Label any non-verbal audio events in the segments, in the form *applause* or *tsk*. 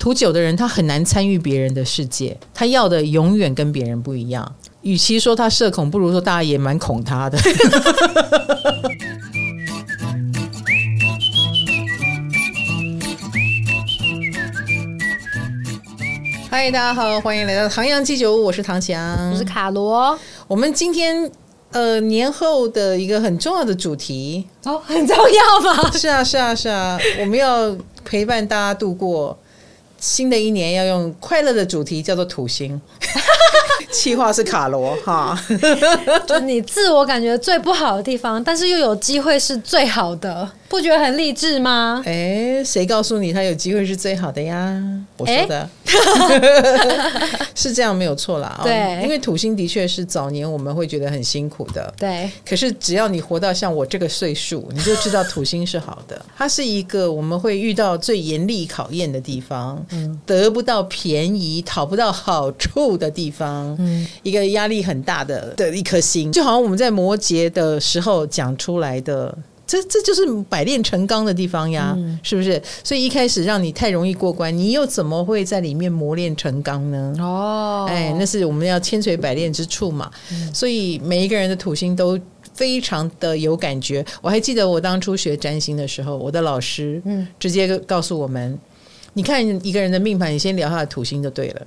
土九的人，他很难参与别人的世界，他要的永远跟别人不一样。与其说他社恐，不如说大家也蛮恐他的。*laughs* 嗨，大家好，欢迎来到唐阳鸡酒屋，我是唐强，我是卡罗。我们今天呃年后的一个很重要的主题哦，很重要吗？*laughs* 是啊，是啊，是啊，我们要陪伴大家度过。新的一年要用快乐的主题叫做土星，*laughs* 企划是卡罗哈，*laughs* 就你自我感觉最不好的地方，但是又有机会是最好的。不觉得很励志吗？哎，谁告诉你他有机会是最好的呀？我说的，*laughs* 是这样没有错啦。对，因为土星的确是早年我们会觉得很辛苦的。对，可是只要你活到像我这个岁数，你就知道土星是好的。它是一个我们会遇到最严厉考验的地方，嗯，得不到便宜、讨不到好处的地方，嗯，一个压力很大的的一颗星，就好像我们在摩羯的时候讲出来的。这这就是百炼成钢的地方呀，嗯、是不是？所以一开始让你太容易过关，你又怎么会在里面磨练成钢呢？哦，哎，那是我们要千锤百炼之处嘛。嗯、所以每一个人的土星都非常的有感觉。我还记得我当初学占星的时候，我的老师嗯直接告诉我们：嗯、你看一个人的命盘，你先聊他的土星就对了。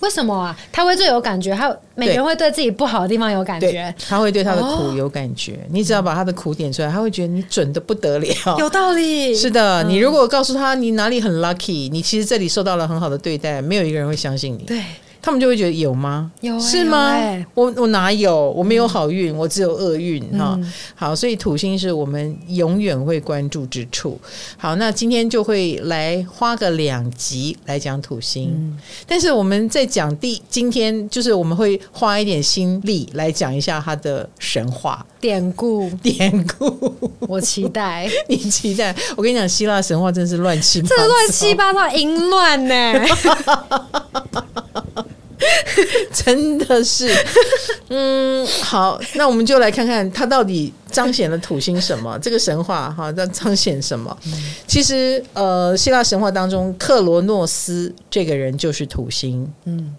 为什么啊？他会最有感觉，他每个人会对自己不好的地方有感觉，他会对他的苦有感觉。哦、你只要把他的苦点出来，他会觉得你准的不得了。*laughs* 有道理，是的。你如果告诉他你哪里很 lucky，你其实这里受到了很好的对待，没有一个人会相信你。对。他们就会觉得有吗？有、欸、是吗？欸、我我哪有？我没有好运，嗯、我只有厄运哈。嗯、好，所以土星是我们永远会关注之处。好，那今天就会来花个两集来讲土星。嗯、但是我们在讲第今天就是我们会花一点心力来讲一下它的神话典故典故。*laughs* 我期待，*laughs* 你期待？我跟你讲，希腊神话真是乱七八糟，这乱七八糟，淫乱呢。*laughs* *laughs* 真的是，嗯，好，那我们就来看看他到底彰显了土星什么？*laughs* 这个神话哈，在彰显什么？其实，呃，希腊神话当中，克罗诺斯这个人就是土星。嗯，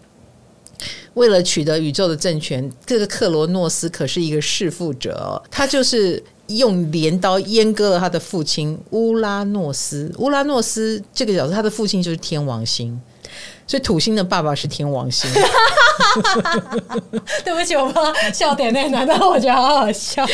为了取得宇宙的政权，这个克罗诺斯可是一个弑父者，他就是用镰刀阉割了他的父亲乌拉诺斯。乌拉诺斯这个角色，他的父亲就是天王星。所以土星的爸爸是天王星。*laughs* 对不起，我怕笑点那难，但我觉得好好笑。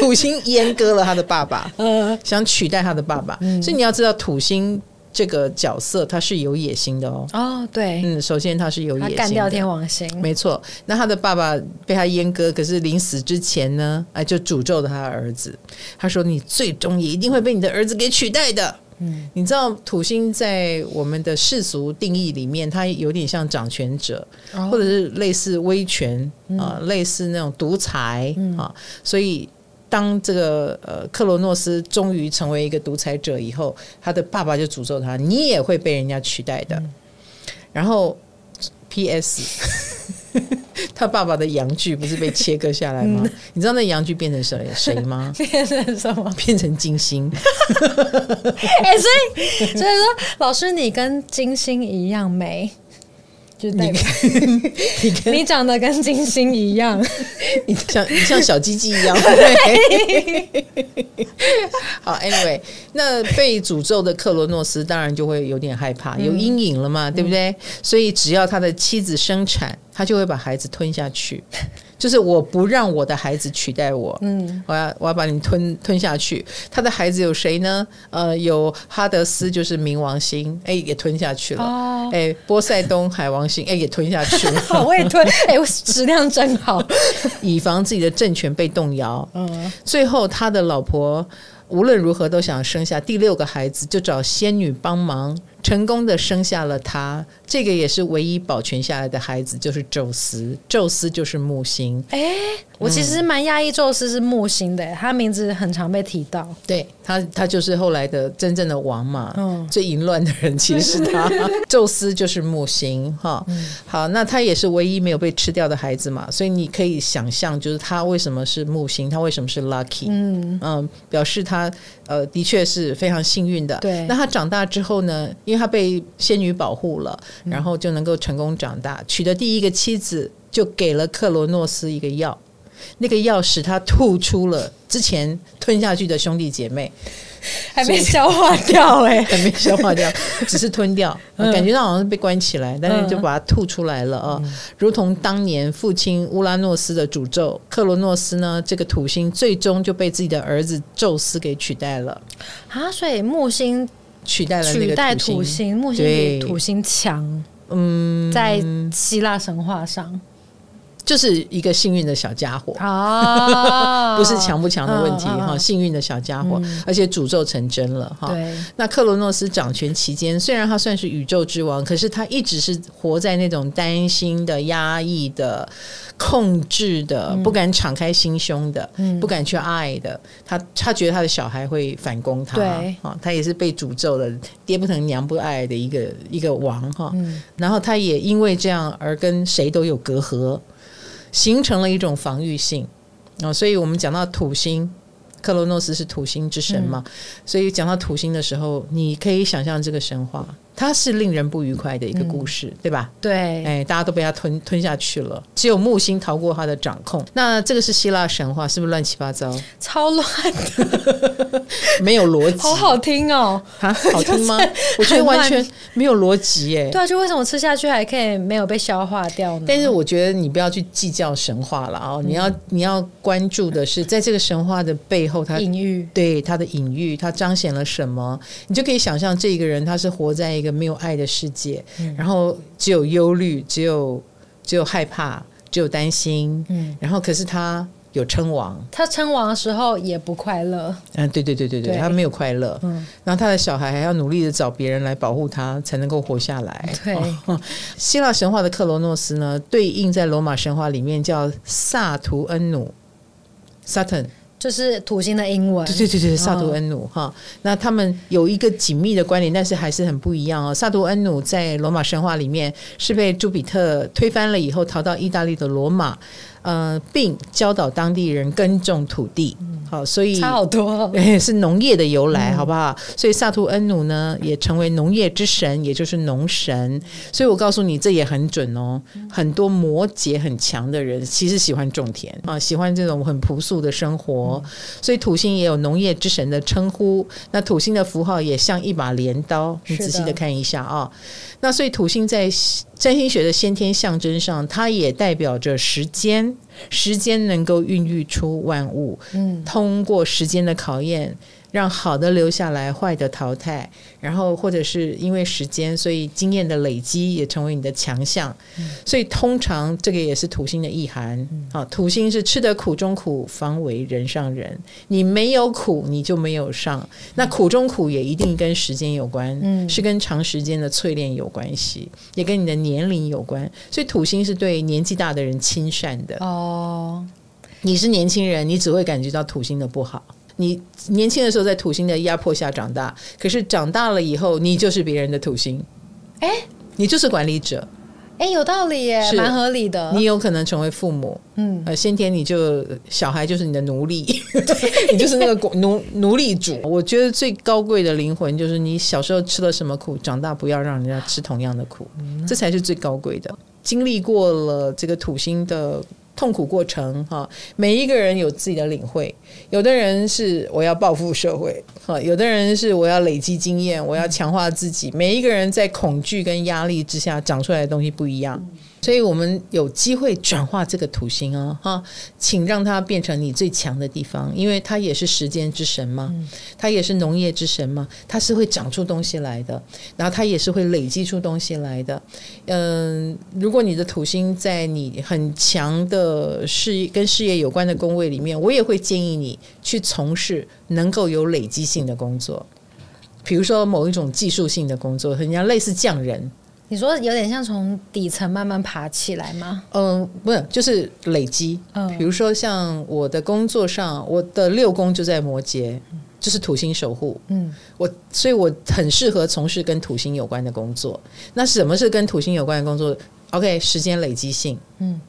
土星阉割了他的爸爸，嗯，想取代他的爸爸。嗯、所以你要知道，土星这个角色他是有野心的哦。哦，对，嗯，首先他是有野心，干掉天王星，没错。那他的爸爸被他阉割，可是临死之前呢，哎，就诅咒了他的儿子。他说：“你最终也一定会被你的儿子给取代的。”嗯，你知道土星在我们的世俗定义里面，它有点像掌权者，哦、或者是类似威权啊、嗯呃，类似那种独裁、嗯、啊。所以，当这个呃克罗诺斯终于成为一个独裁者以后，他的爸爸就诅咒他：“你也会被人家取代的。嗯”然后，P.S. *laughs* 他爸爸的阳具不是被切割下来吗？嗯、你知道那阳具变成谁谁吗？*laughs* 变成什么？变成金星。*laughs* 哎、欸，所以所以说，老师你跟金星一样美。就你，*laughs* 你长得跟金星一样，*laughs* 你像你像小鸡鸡一样，*laughs* 对。好，Anyway，那被诅咒的克罗诺斯当然就会有点害怕，有阴影了嘛，嗯、对不对？所以只要他的妻子生产，他就会把孩子吞下去。就是我不让我的孩子取代我，嗯，我要我要把你吞吞下去。他的孩子有谁呢？呃，有哈德斯，就是冥王星，哎，也吞下去了。哦，哎，波塞冬海王星，哎，也吞下去了。*laughs* 好我也吞，*laughs* 哎，我质量真好，*laughs* 以防自己的政权被动摇。嗯，最后他的老婆无论如何都想生下第六个孩子，就找仙女帮忙。成功的生下了他，这个也是唯一保全下来的孩子，就是宙斯。宙斯就是木星。哎、欸，我其实蛮讶异，宙斯是木星的，嗯、他名字很常被提到。对他，他就是后来的真正的王嘛。嗯，最淫乱的人其实是他。*laughs* 宙斯就是木星，哈。嗯、好，那他也是唯一没有被吃掉的孩子嘛，所以你可以想象，就是他为什么是木星，他为什么是 lucky？嗯嗯，表示他呃，的确是非常幸运的。对，那他长大之后呢，因为他被仙女保护了，然后就能够成功长大，娶的第一个妻子就给了克罗诺斯一个药。那个药使他吐出了之前吞下去的兄弟姐妹，还没消化掉哎、欸，*laughs* 还没消化掉，*laughs* 只是吞掉，嗯、感觉到好像是被关起来，但是就把它吐出来了啊，嗯、如同当年父亲乌拉诺斯的诅咒，克罗诺斯呢，这个土星最终就被自己的儿子宙斯给取代了。啊，所以木星取代了那个取代土星，木星比土星强，嗯，在希腊神话上。就是一个幸运的小家伙啊，*laughs* 不是强不强的问题哈，幸运的小家伙，而且诅咒成真了哈。那克罗诺斯掌权期间，虽然他算是宇宙之王，可是他一直是活在那种担心的、压抑的、控制的、不敢敞开心胸的、不敢去爱的。他他觉得他的小孩会反攻他，对，他也是被诅咒的，爹不疼娘不爱的一个一个王哈。然后他也因为这样而跟谁都有隔阂。形成了一种防御性啊，所以我们讲到土星，克罗诺斯是土星之神嘛，所以讲到土星的时候，你可以想象这个神话。它是令人不愉快的一个故事，嗯、对吧？对，哎，大家都被它吞吞下去了，只有木星逃过它的掌控。那这个是希腊神话，是不是乱七八糟？超乱的，*laughs* 没有逻辑。好好听哦，啊，好听吗？*laughs* 我觉得完全没有逻辑耶。对啊，就为什么吃下去还可以没有被消化掉呢？但是我觉得你不要去计较神话了啊、哦，你要你要关注的是，在这个神话的背后，它隐喻，对它的隐喻，它彰显了什么？你就可以想象这个人他是活在一个。一个没有爱的世界，嗯、然后只有忧虑，只有只有害怕，只有担心。嗯，然后可是他有称王，他称王的时候也不快乐。嗯，对对对对对，对他没有快乐。嗯，然后他的小孩还要努力的找别人来保护他，才能够活下来。对，哦、*laughs* 希腊神话的克罗诺斯呢，对应在罗马神话里面叫萨图恩努 （Saturn）。就是土星的英文，对对对对，萨图恩努哈、哦。那他们有一个紧密的关联，但是还是很不一样哦。萨图恩努在罗马神话里面是被朱比特推翻了以后，逃到意大利的罗马。呃，并教导当地人耕种土地，好，所以差好多，*laughs* 是农业的由来，好不好？所以萨图恩努呢，也成为农业之神，也就是农神。所以我告诉你，这也很准哦。很多摩羯很强的人，其实喜欢种田啊，喜欢这种很朴素的生活。所以土星也有农业之神的称呼。那土星的符号也像一把镰刀，你仔细的看一下啊。那所以土星在占星学的先天象征上，它也代表着时间，时间能够孕育出万物。嗯，通过时间的考验。让好的留下来，坏的淘汰，然后或者是因为时间，所以经验的累积也成为你的强项。嗯、所以通常这个也是土星的意涵。好、嗯，土星是吃得苦中苦，方为人上人。你没有苦，你就没有上。那苦中苦也一定跟时间有关，嗯、是跟长时间的淬炼有关系，也跟你的年龄有关。所以土星是对年纪大的人亲善的。哦，你是年轻人，你只会感觉到土星的不好。你年轻的时候在土星的压迫下长大，可是长大了以后，你就是别人的土星，哎，你就是管理者，哎，有道理耶，蛮合理的。你有可能成为父母，嗯，呃，先天你就小孩就是你的奴隶，*laughs* 你就是那个奴奴隶主。我觉得最高贵的灵魂就是你小时候吃了什么苦，长大不要让人家吃同样的苦，这才是最高贵的。经历过了这个土星的。痛苦过程哈，每一个人有自己的领会。有的人是我要报复社会，哈，有的人是我要累积经验，我要强化自己。每一个人在恐惧跟压力之下长出来的东西不一样。所以我们有机会转化这个土星哦，哈，请让它变成你最强的地方，因为它也是时间之神嘛，它也是农业之神嘛，它是会长出东西来的，然后它也是会累积出东西来的。嗯，如果你的土星在你很强的事业跟事业有关的宫位里面，我也会建议你去从事能够有累积性的工作，比如说某一种技术性的工作，人家类似匠人。你说有点像从底层慢慢爬起来吗？嗯，不是，就是累积。嗯，比如说像我的工作上，我的六宫就在摩羯，就是土星守护。嗯，我所以我很适合从事跟土星有关的工作。那什么是跟土星有关的工作？OK，时间累积性。嗯，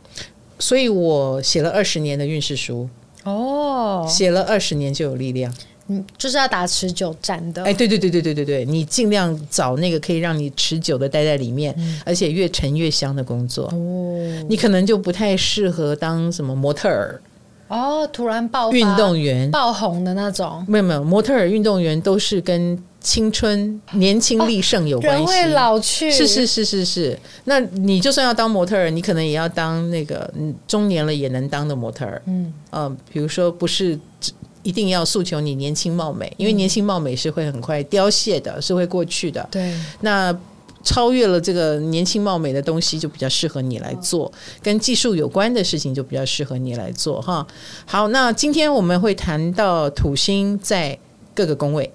所以我写了二十年的运势书。哦，写了二十年就有力量。嗯，就是要打持久战的。哎，对对对对对对对，你尽量找那个可以让你持久的待在里面，嗯、而且越沉越香的工作。哦，你可能就不太适合当什么模特儿。哦，突然爆运动员爆红的那种，没有没有，模特儿运动员都是跟青春年轻力盛有关系，哦、人会老去，是是是是是。那你就算要当模特儿，你可能也要当那个中年了也能当的模特儿，嗯嗯，比如说不是一定要诉求你年轻貌美，因为年轻貌美是会很快凋谢的，是会过去的。对，那。超越了这个年轻貌美的东西，就比较适合你来做；跟技术有关的事情，就比较适合你来做。哈，好，那今天我们会谈到土星在各个宫位，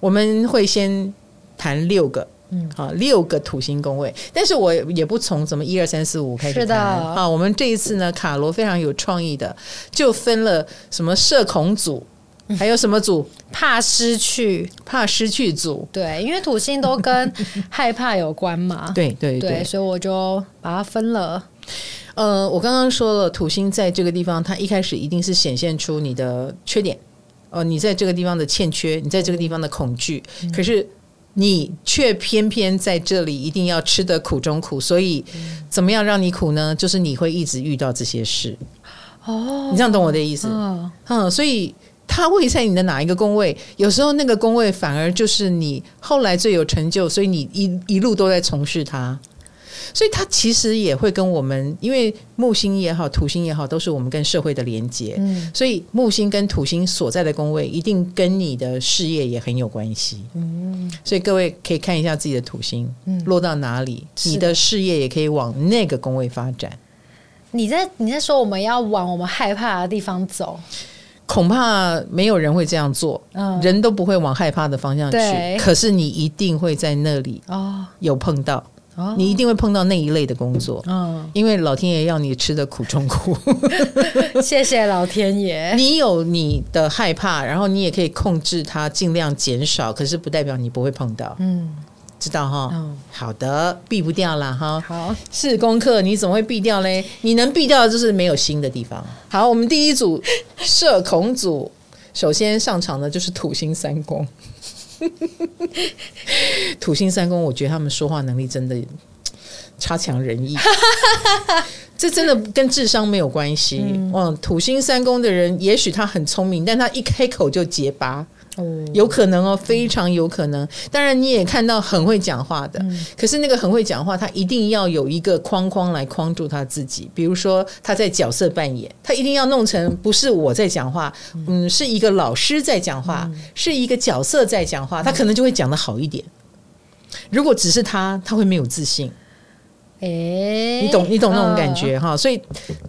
我们会先谈六个，嗯，好，六个土星宫位。但是我也不从什么一二三四五开始谈。是的，啊，我们这一次呢，卡罗非常有创意的，就分了什么社恐组。还有什么组？怕失去，怕失去组。对，因为土星都跟 *laughs* 害怕有关嘛。对对对，对，所以我就把它分了。呃，我刚刚说了，土星在这个地方，它一开始一定是显现出你的缺点。呃，你在这个地方的欠缺，你在这个地方的恐惧，嗯、可是你却偏偏在这里一定要吃得苦中苦。所以，怎么样让你苦呢？就是你会一直遇到这些事。哦，你这样懂我的意思？哦、嗯，所以。他位在你的哪一个宫位？有时候那个宫位反而就是你后来最有成就，所以你一一路都在从事它。所以它其实也会跟我们，因为木星也好，土星也好，都是我们跟社会的连接。嗯，所以木星跟土星所在的宫位，一定跟你的事业也很有关系。嗯，所以各位可以看一下自己的土星落到哪里，你的事业也可以往那个宫位发展。你在你在说我们要往我们害怕的地方走？恐怕没有人会这样做，嗯，人都不会往害怕的方向去。可是你一定会在那里哦，有碰到，哦，你一定会碰到那一类的工作，嗯，因为老天爷要你吃的苦中苦。*laughs* 谢谢老天爷。*laughs* 你有你的害怕，然后你也可以控制它，尽量减少。可是不代表你不会碰到，嗯。知道哈，嗯，好的，避不掉了哈。好，是功课，你怎么会避掉嘞？你能避掉的就是没有新的地方。好，我们第一组社恐组，首先上场的就是土星三宫。*laughs* 土星三宫，我觉得他们说话能力真的 *tsk* 差强人意。*laughs* 这真的跟智商没有关系。嗯，土星三宫的人，也许他很聪明，但他一开口就结巴。有可能哦，非常有可能。当然，你也看到很会讲话的，可是那个很会讲话，他一定要有一个框框来框住他自己。比如说，他在角色扮演，他一定要弄成不是我在讲话，嗯，是一个老师在讲话，是一个角色在讲话，他可能就会讲的好一点。如果只是他，他会没有自信。哎，你懂你懂那种感觉哈，所以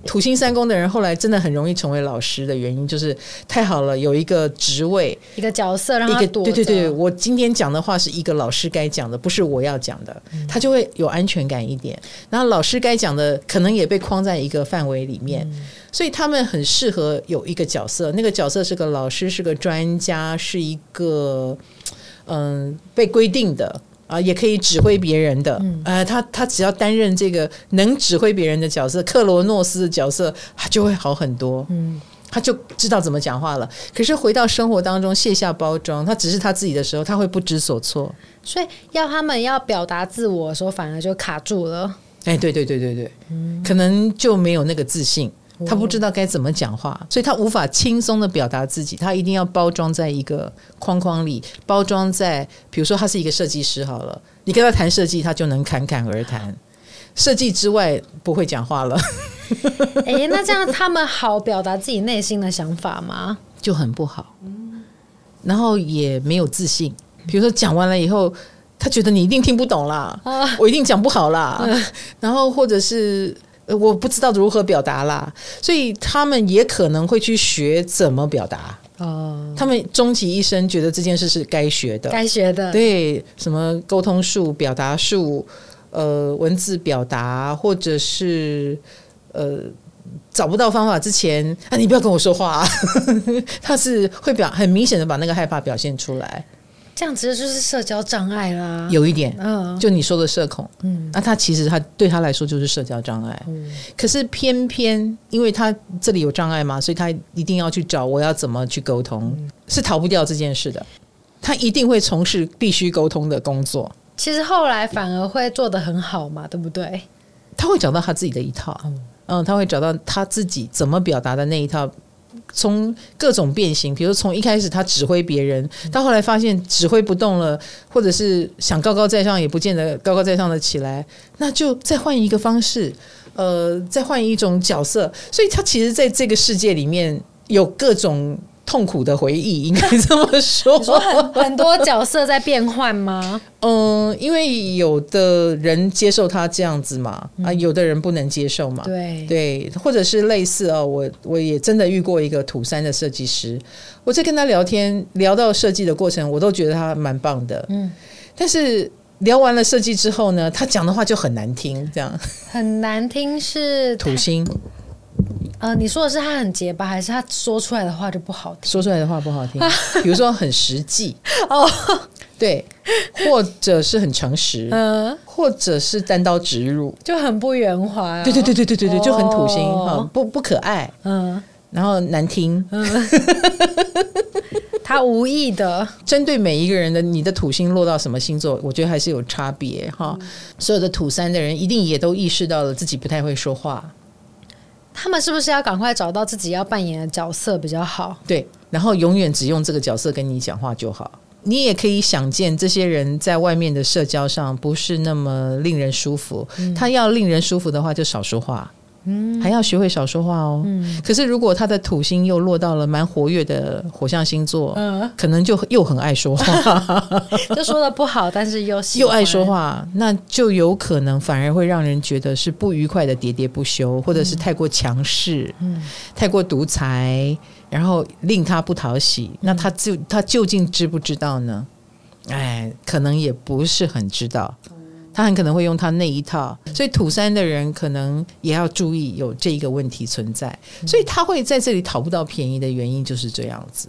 土星三宫的人后来真的很容易成为老师的原因，就是太好了，有一个职位，一个角色让他躲。对对对，我今天讲的话是一个老师该讲的，不是我要讲的，他就会有安全感一点。然后老师该讲的可能也被框在一个范围里面，所以他们很适合有一个角色，那个角色是个老师，是个专家，是一个嗯被规定的。啊，也可以指挥别人的，嗯、呃，他他只要担任这个能指挥别人的角色，克罗诺斯的角色，他就会好很多，嗯，他就知道怎么讲话了。可是回到生活当中卸下包装，他只是他自己的时候，他会不知所措，所以要他们要表达自我的时候，反而就卡住了。哎，对对对对对，嗯、可能就没有那个自信。他不知道该怎么讲话，所以他无法轻松的表达自己。他一定要包装在一个框框里，包装在，比如说他是一个设计师好了，你跟他谈设计，他就能侃侃而谈。设计之外不会讲话了。哎，那这样他们好表达自己内心的想法吗？*laughs* 就很不好。然后也没有自信。比如说讲完了以后，他觉得你一定听不懂啦，我一定讲不好啦。然后或者是。我不知道如何表达啦，所以他们也可能会去学怎么表达。哦，他们终其一生觉得这件事是该学的，该学的。对，什么沟通术、表达术，呃，文字表达，或者是呃，找不到方法之前，啊，你不要跟我说话啊。*laughs* 他是会表很明显的把那个害怕表现出来。这样子就是社交障碍啦，有一点，嗯，就你说的社恐，嗯，那他其实他对他来说就是社交障碍，嗯，可是偏偏因为他这里有障碍嘛，所以他一定要去找我要怎么去沟通，嗯，是逃不掉这件事的，他一定会从事必须沟通的工作。其实后来反而会做得很好嘛，对不对？他会找到他自己的一套，嗯，他会找到他自己怎么表达的那一套。从各种变形，比如从一开始他指挥别人，到后来发现指挥不动了，或者是想高高在上也不见得高高在上的起来，那就再换一个方式，呃，再换一种角色。所以他其实在这个世界里面有各种。痛苦的回忆，应该这么说。说很很多角色在变换吗？*laughs* 嗯，因为有的人接受他这样子嘛，啊，有的人不能接受嘛。对对，或者是类似哦，我我也真的遇过一个土三的设计师，我在跟他聊天，聊到设计的过程，我都觉得他蛮棒的。嗯，但是聊完了设计之后呢，他讲的话就很难听，这样 *laughs* 很难听是土星。呃，你说的是他很结巴，还是他说出来的话就不好听？说出来的话不好听，*laughs* 比如说很实际。哦，对，或者是很诚实，嗯，或者是单刀直入，就很不圆滑。对对对对对对对，就很土星哈，不不可爱，嗯，然后难听，嗯，*laughs* 他无意的针对每一个人的你的土星落到什么星座，我觉得还是有差别哈。所有的土三的人一定也都意识到了自己不太会说话。他们是不是要赶快找到自己要扮演的角色比较好？对，然后永远只用这个角色跟你讲话就好。你也可以想见，这些人在外面的社交上不是那么令人舒服。嗯、他要令人舒服的话，就少说话。嗯，还要学会少说话哦。嗯，可是如果他的土星又落到了蛮活跃的火象星座，嗯，可能就又很爱说话，*laughs* 就说的不好，但是又又爱说话，那就有可能反而会让人觉得是不愉快的喋喋不休，或者是太过强势，嗯，太过独裁，然后令他不讨喜。那他就他究竟知不知道呢？哎，可能也不是很知道。他很可能会用他那一套，所以土三的人可能也要注意有这一个问题存在，所以他会在这里讨不到便宜的原因就是这样子。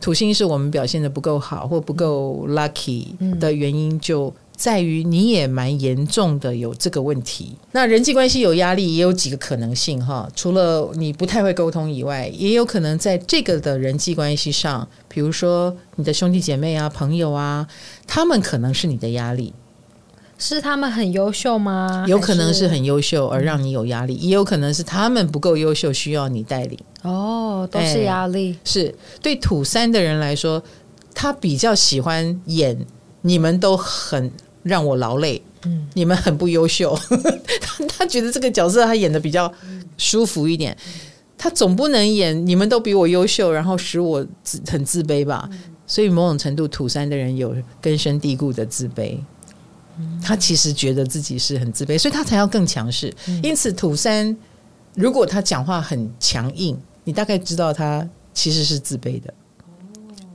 土星是我们表现的不够好或不够 lucky 的原因，就在于你也蛮严重的有这个问题。那人际关系有压力也有几个可能性哈，除了你不太会沟通以外，也有可能在这个的人际关系上，比如说你的兄弟姐妹啊、朋友啊，他们可能是你的压力。是他们很优秀吗？有可能是很优秀而让你有压力，也有可能是他们不够优秀需要你带领。哦，都是压力。欸，是对土三的人来说，他比较喜欢演你们都很让我劳累，嗯，你们很不优秀，他 *laughs* 他觉得这个角色他演的比较舒服一点。他总不能演你们都比我优秀，然后使我自很自卑吧？所以某种程度，土三的人有根深蒂固的自卑。他其实觉得自己是很自卑，所以他才要更强势。因此，土三如果他讲话很强硬，你大概知道他其实是自卑的。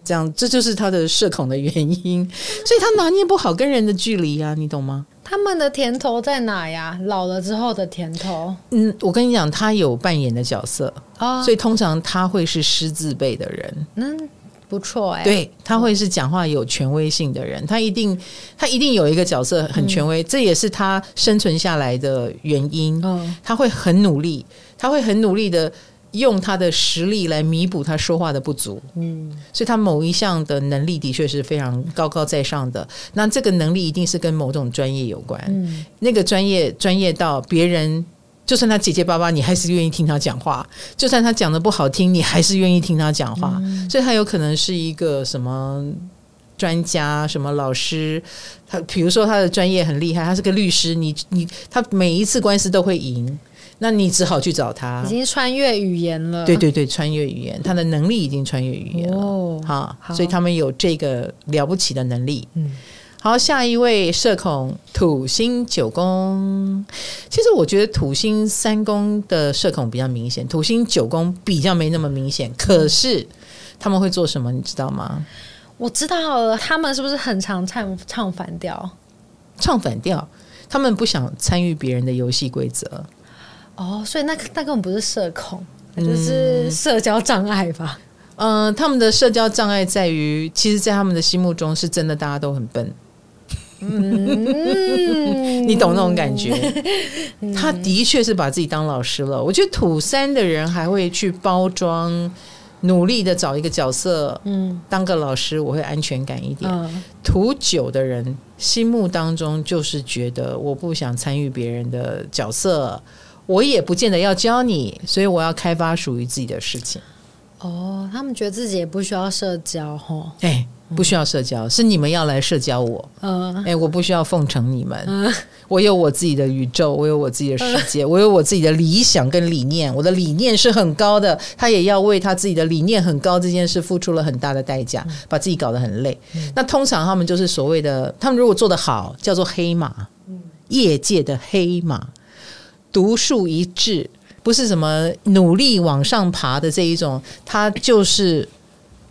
这样，这就是他的社恐的原因。*laughs* 所以他拿捏不好跟人的距离呀，你懂吗？他们的甜头在哪呀？老了之后的甜头？嗯，我跟你讲，他有扮演的角色哦，所以通常他会是失自卑的人。嗯。不错哎，对，他会是讲话有权威性的人，他一定他一定有一个角色很权威，嗯、这也是他生存下来的原因。嗯，他会很努力，他会很努力的用他的实力来弥补他说话的不足。嗯，所以他某一项的能力的确是非常高高在上的。那这个能力一定是跟某种专业有关。嗯，那个专业专业到别人。就算他结结巴巴，你还是愿意听他讲话；就算他讲的不好听，你还是愿意听他讲话。嗯、所以他有可能是一个什么专家、什么老师。他比如说他的专业很厉害，他是个律师，你你他每一次官司都会赢，那你只好去找他。已经穿越语言了，对对对，穿越语言，他的能力已经穿越语言了。哦，好，所以他们有这个了不起的能力。嗯。好，下一位社恐土星九宫。其实我觉得土星三宫的社恐比较明显，土星九宫比较没那么明显。可是他们会做什么，你知道吗？我知道了，他们是不是很常唱唱反调？唱反调，他们不想参与别人的游戏规则。哦，所以那那根本不是社恐，就是社交障碍吧？嗯、呃，他们的社交障碍在于，其实，在他们的心目中，是真的大家都很笨。嗯，你懂那种感觉？他的确是把自己当老师了。我觉得土三的人还会去包装，努力的找一个角色，嗯，当个老师，我会安全感一点。嗯、土九的人心目当中就是觉得，我不想参与别人的角色，我也不见得要教你，所以我要开发属于自己的事情。哦，他们觉得自己也不需要社交，哈，哎。不需要社交，是你们要来社交我。嗯，哎，我不需要奉承你们。嗯，我有我自己的宇宙，我有我自己的世界，我有我自己的理想跟理念。我的理念是很高的，他也要为他自己的理念很高这件事付出了很大的代价，把自己搞得很累。那通常他们就是所谓的，他们如果做得好，叫做黑马，业界的黑马，独树一帜，不是什么努力往上爬的这一种，他就是。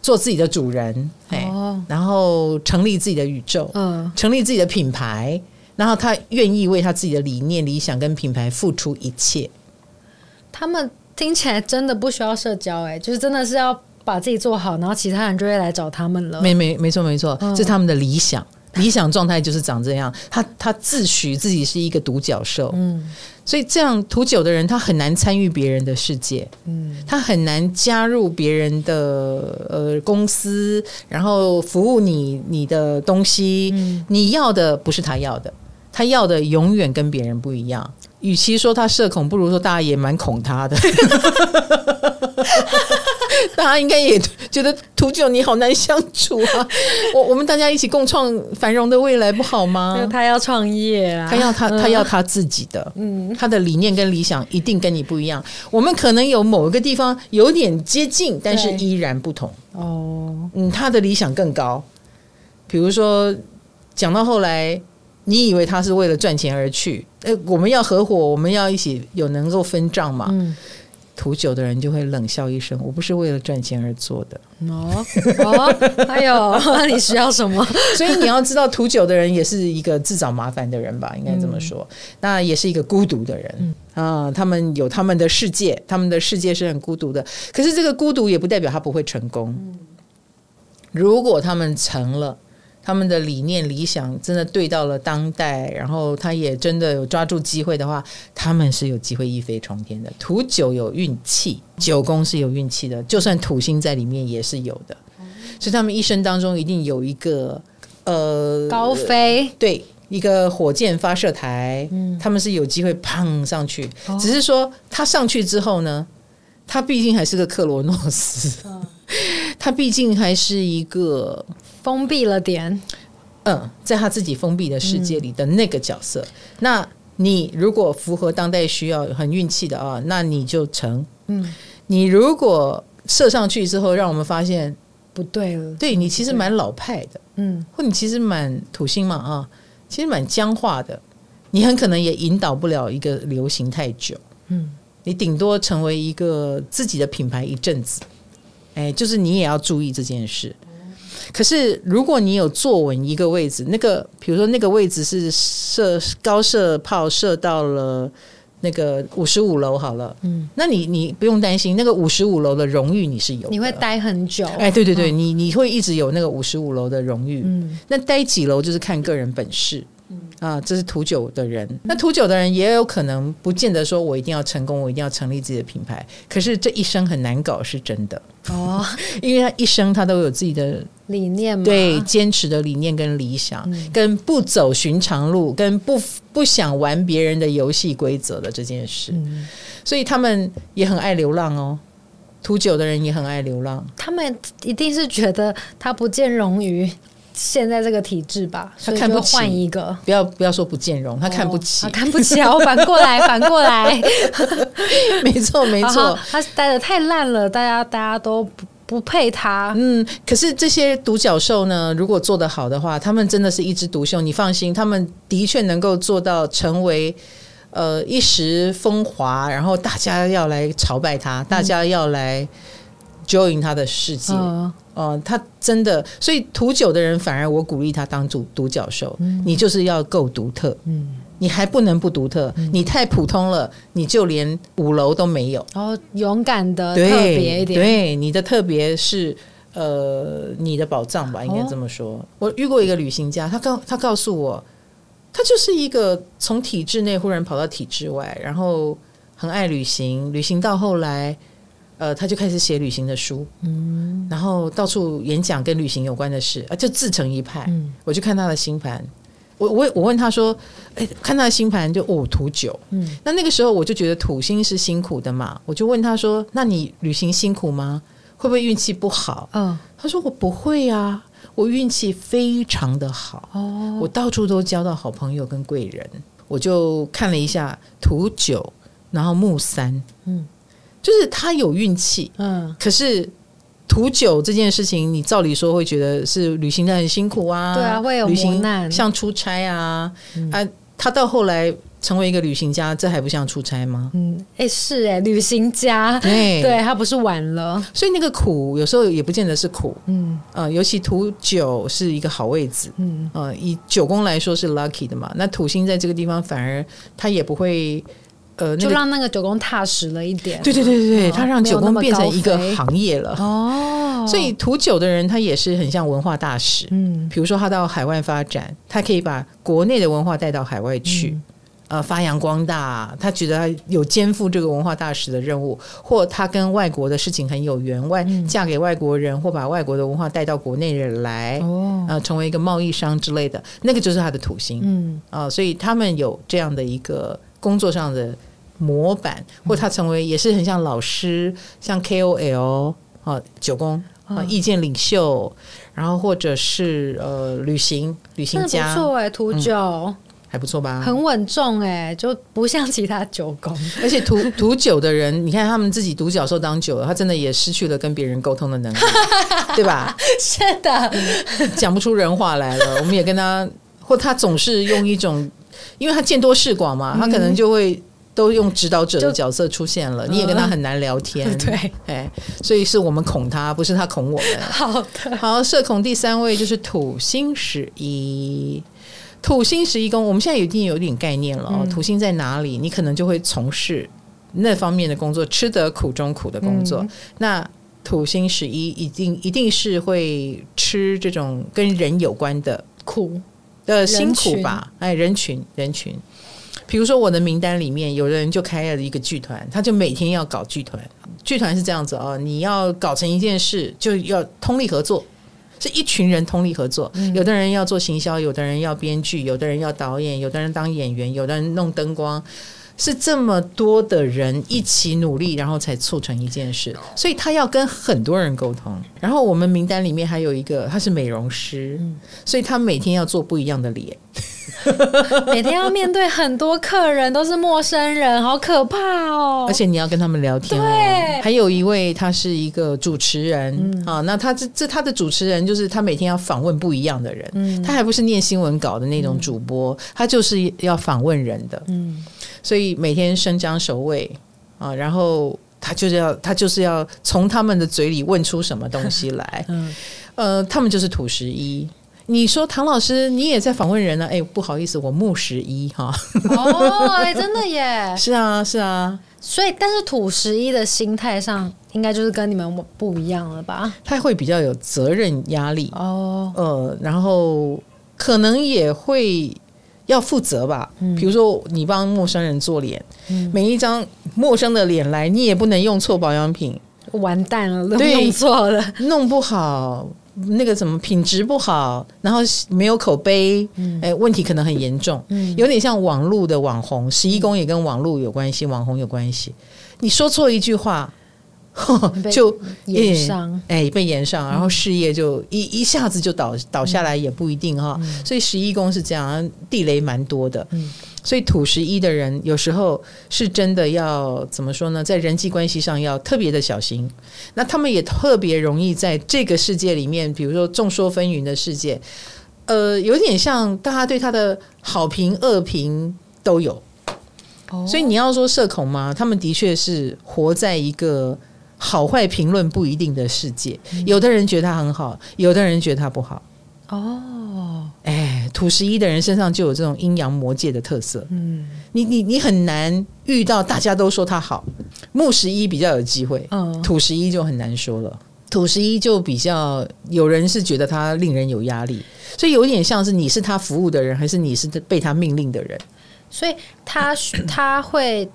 做自己的主人，哦，然后成立自己的宇宙，嗯，成立自己的品牌，然后他愿意为他自己的理念、理想跟品牌付出一切。他们听起来真的不需要社交，哎，就是真的是要把自己做好，然后其他人就会来找他们了。没没没错没错，这是他们的理想。理想状态就是长这样，他他自诩自己是一个独角兽，嗯，所以这样图九的人他很难参与别人的世界，嗯，他很难加入别人的呃公司，然后服务你你的东西，嗯，你要的不是他要的，他要的永远跟别人不一样。与其说他社恐，不如说大家也蛮恐他的。*laughs* *laughs* 大家应该也觉得图九你好难相处啊！*laughs* 我我们大家一起共创繁荣的未来不好吗？他要创业啊，他要他他要他自己的，嗯，他的理念跟理想一定跟你不一样。我们可能有某一个地方有点接近，但是依然不同。哦，嗯，他的理想更高。比如说，讲到后来，你以为他是为了赚钱而去？哎，我们要合伙，我们要一起有能够分账嘛？嗯。土九的人就会冷笑一声：“我不是为了赚钱而做的。”哦哦，还有，那你需要什么？*laughs* 所以你要知道，图九的人也是一个自找麻烦的人吧？应该这么说。嗯、那也是一个孤独的人、嗯、啊。他们有他们的世界，他们的世界是很孤独的。可是这个孤独也不代表他不会成功。嗯、如果他们成了。他们的理念、理想真的对到了当代，然后他也真的有抓住机会的话，他们是有机会一飞冲天的。土九有运气，九宫是有运气的，就算土星在里面也是有的，所以他们一生当中一定有一个呃高飞，对，一个火箭发射台，嗯，他们是有机会砰上去，只是说他上去之后呢，他毕竟还是个克罗诺斯，*laughs* 他毕竟还是一个。封闭了点，嗯，在他自己封闭的世界里的那个角色。嗯、那你如果符合当代需要，很运气的啊，那你就成。嗯，你如果射上去之后，让我们发现不对了，对你其实蛮老派的，嗯，或你其实蛮土星嘛啊，其实蛮僵化的，你很可能也引导不了一个流行太久。嗯，你顶多成为一个自己的品牌一阵子，哎，就是你也要注意这件事。可是，如果你有坐稳一个位置，那个比如说那个位置是射高射炮射到了那个五十五楼好了，嗯，那你你不用担心那个五十五楼的荣誉你是有，你会待很久，哎，对对对，你你会一直有那个五十五楼的荣誉，嗯，那待几楼就是看个人本事。啊，这是土九的人。那土九的人也有可能不见得说我一定要成功，我一定要成立自己的品牌。可是这一生很难搞，是真的哦。*laughs* 因为他一生他都有自己的理念嘛，对，坚持的理念跟理想，嗯、跟不走寻常路，跟不不想玩别人的游戏规则的这件事。嗯、所以他们也很爱流浪哦。土九的人也很爱流浪，他们一定是觉得他不见容于。现在这个体制吧，他看不起，换一个，不要不要说不见容，他看不起，哦、看不起啊！我反过来，*laughs* 反过来，没 *laughs* 错没错，他待的太烂了，大家大家都不不配他。嗯，可是这些独角兽呢，如果做得好的话，他们真的是一枝独秀。你放心，他们的确能够做到成为呃一时风华，然后大家要来朝拜他，大家要来 join 他的世界。呃，他真的，所以图九的人反而我鼓励他当主独角兽。嗯、你就是要够独特，嗯，你还不能不独特，嗯、你太普通了，你就连五楼都没有。然后勇敢的特别一点，对，你的特别是呃你的宝藏吧，应该这么说。哦、我遇过一个旅行家，他告他告诉我，他就是一个从体制内忽然跑到体制外，然后很爱旅行，旅行到后来，呃，他就开始写旅行的书，嗯，然后到处演讲跟旅行有关的事，啊，就自成一派。嗯，我就看他的星盘。我我我问他说：“哎，看他的星盘就哦土九，嗯，那那个时候我就觉得土星是辛苦的嘛，我就问他说：那你旅行辛苦吗？会不会运气不好？嗯，他说我不会啊，我运气非常的好。哦，我到处都交到好朋友跟贵人。我就看了一下土九，然后木三，嗯，就是他有运气，嗯，可是。”土九这件事情，你照理说会觉得是旅行的很辛苦啊，对啊，会有磨难，像出差啊，嗯、啊，他到后来成为一个旅行家，这还不像出差吗？嗯，哎、欸，是哎、欸，旅行家，对，*laughs* 对他不是晚了，所以那个苦有时候也不见得是苦，嗯，呃，尤其土九是一个好位置，嗯，呃，以九宫来说是 lucky 的嘛，那土星在这个地方反而他也不会。就让那个九宫踏实了一点。对对对对对，他、哦、让九宫变成一个行业了。哦，所以土九的人他也是很像文化大使。嗯，比如说他到海外发展，他可以把国内的文化带到海外去，嗯、呃，发扬光大。他觉得他有肩负这个文化大使的任务，或他跟外国的事情很有缘，外嫁给外国人，或把外国的文化带到国内人来，哦，呃，成为一个贸易商之类的，那个就是他的土星。嗯，啊、呃，所以他们有这样的一个工作上的。模板，或他成为也是很像老师，像 KOL 啊，九宫啊，意见领袖，然后或者是呃，旅行旅行家，不错哎，图九、嗯、还不错吧？很稳重哎，就不像其他九宫，*laughs* 而且土土九的人，你看他们自己独角兽当久了，他真的也失去了跟别人沟通的能力，*laughs* 对吧？是的，讲不出人话来了。我们也跟他，或他总是用一种，因为他见多识广嘛，他可能就会。都用指导者的角色出现了，你也跟他很难聊天。嗯、*laughs* 对，哎，所以是我们恐他，不是他恐我们。*laughs* 好的，好，社恐第三位就是土星十一，土星十一宫，我们现在已经有点概念了哦。嗯、土星在哪里，你可能就会从事那方面的工作，吃得苦中苦的工作。嗯、那土星十一一定一定是会吃这种跟人有关的苦的辛苦吧？哎，人群人群。比如说我的名单里面，有的人就开了一个剧团，他就每天要搞剧团。剧团是这样子哦，你要搞成一件事，就要通力合作，是一群人通力合作。有的人要做行销，有的人要编剧，有的人要导演，有的人当演员，有的人弄灯光。是这么多的人一起努力，然后才促成一件事，所以他要跟很多人沟通。然后我们名单里面还有一个，他是美容师，所以他每天要做不一样的脸，*laughs* 每天要面对很多客人，都是陌生人，好可怕哦！而且你要跟他们聊天哦。对，还有一位，他是一个主持人啊，那他这这他的主持人就是他每天要访问不一样的人，他还不是念新闻稿的那种主播，他就是要访问人的，嗯。所以每天生姜守卫啊，然后他就是要他就是要从他们的嘴里问出什么东西来。*laughs* 嗯，呃，他们就是土十一。你说唐老师，你也在访问人呢？哎，不好意思，我木十一哈。哦，哎，真的耶。*laughs* 是啊，是啊。所以，但是土十一的心态上，应该就是跟你们不一样了吧？他会比较有责任压力哦。呃，然后可能也会。要负责吧，比如说你帮陌生人做脸，嗯、每一张陌生的脸来，你也不能用错保养品，完蛋了，对，弄错了，弄不好那个什么品质不好，然后没有口碑，嗯、哎，问题可能很严重，嗯、有点像网络的网红，十一宫也跟网络有关系，网红有关系，你说错一句话。*laughs* 就炎上，哎，被炎上，然后事业就一一下子就倒倒下来，也不一定哈。嗯、所以十一宫是这样，地雷蛮多的。嗯、所以土十一的人有时候是真的要怎么说呢？在人际关系上要特别的小心。那他们也特别容易在这个世界里面，比如说众说纷纭的世界，呃，有点像大家对他的好评、恶评都有。哦、所以你要说社恐吗？他们的确是活在一个。好坏评论不一定的世界，有的人觉得他很好，有的人觉得他不好。哦，哎，土十一的人身上就有这种阴阳魔界的特色。嗯，你你你很难遇到大家都说他好，木十一比较有机会，嗯，土十一就很难说了。土十一就比较有人是觉得他令人有压力，所以有点像是你是他服务的人，还是你是被他命令的人？所以他他会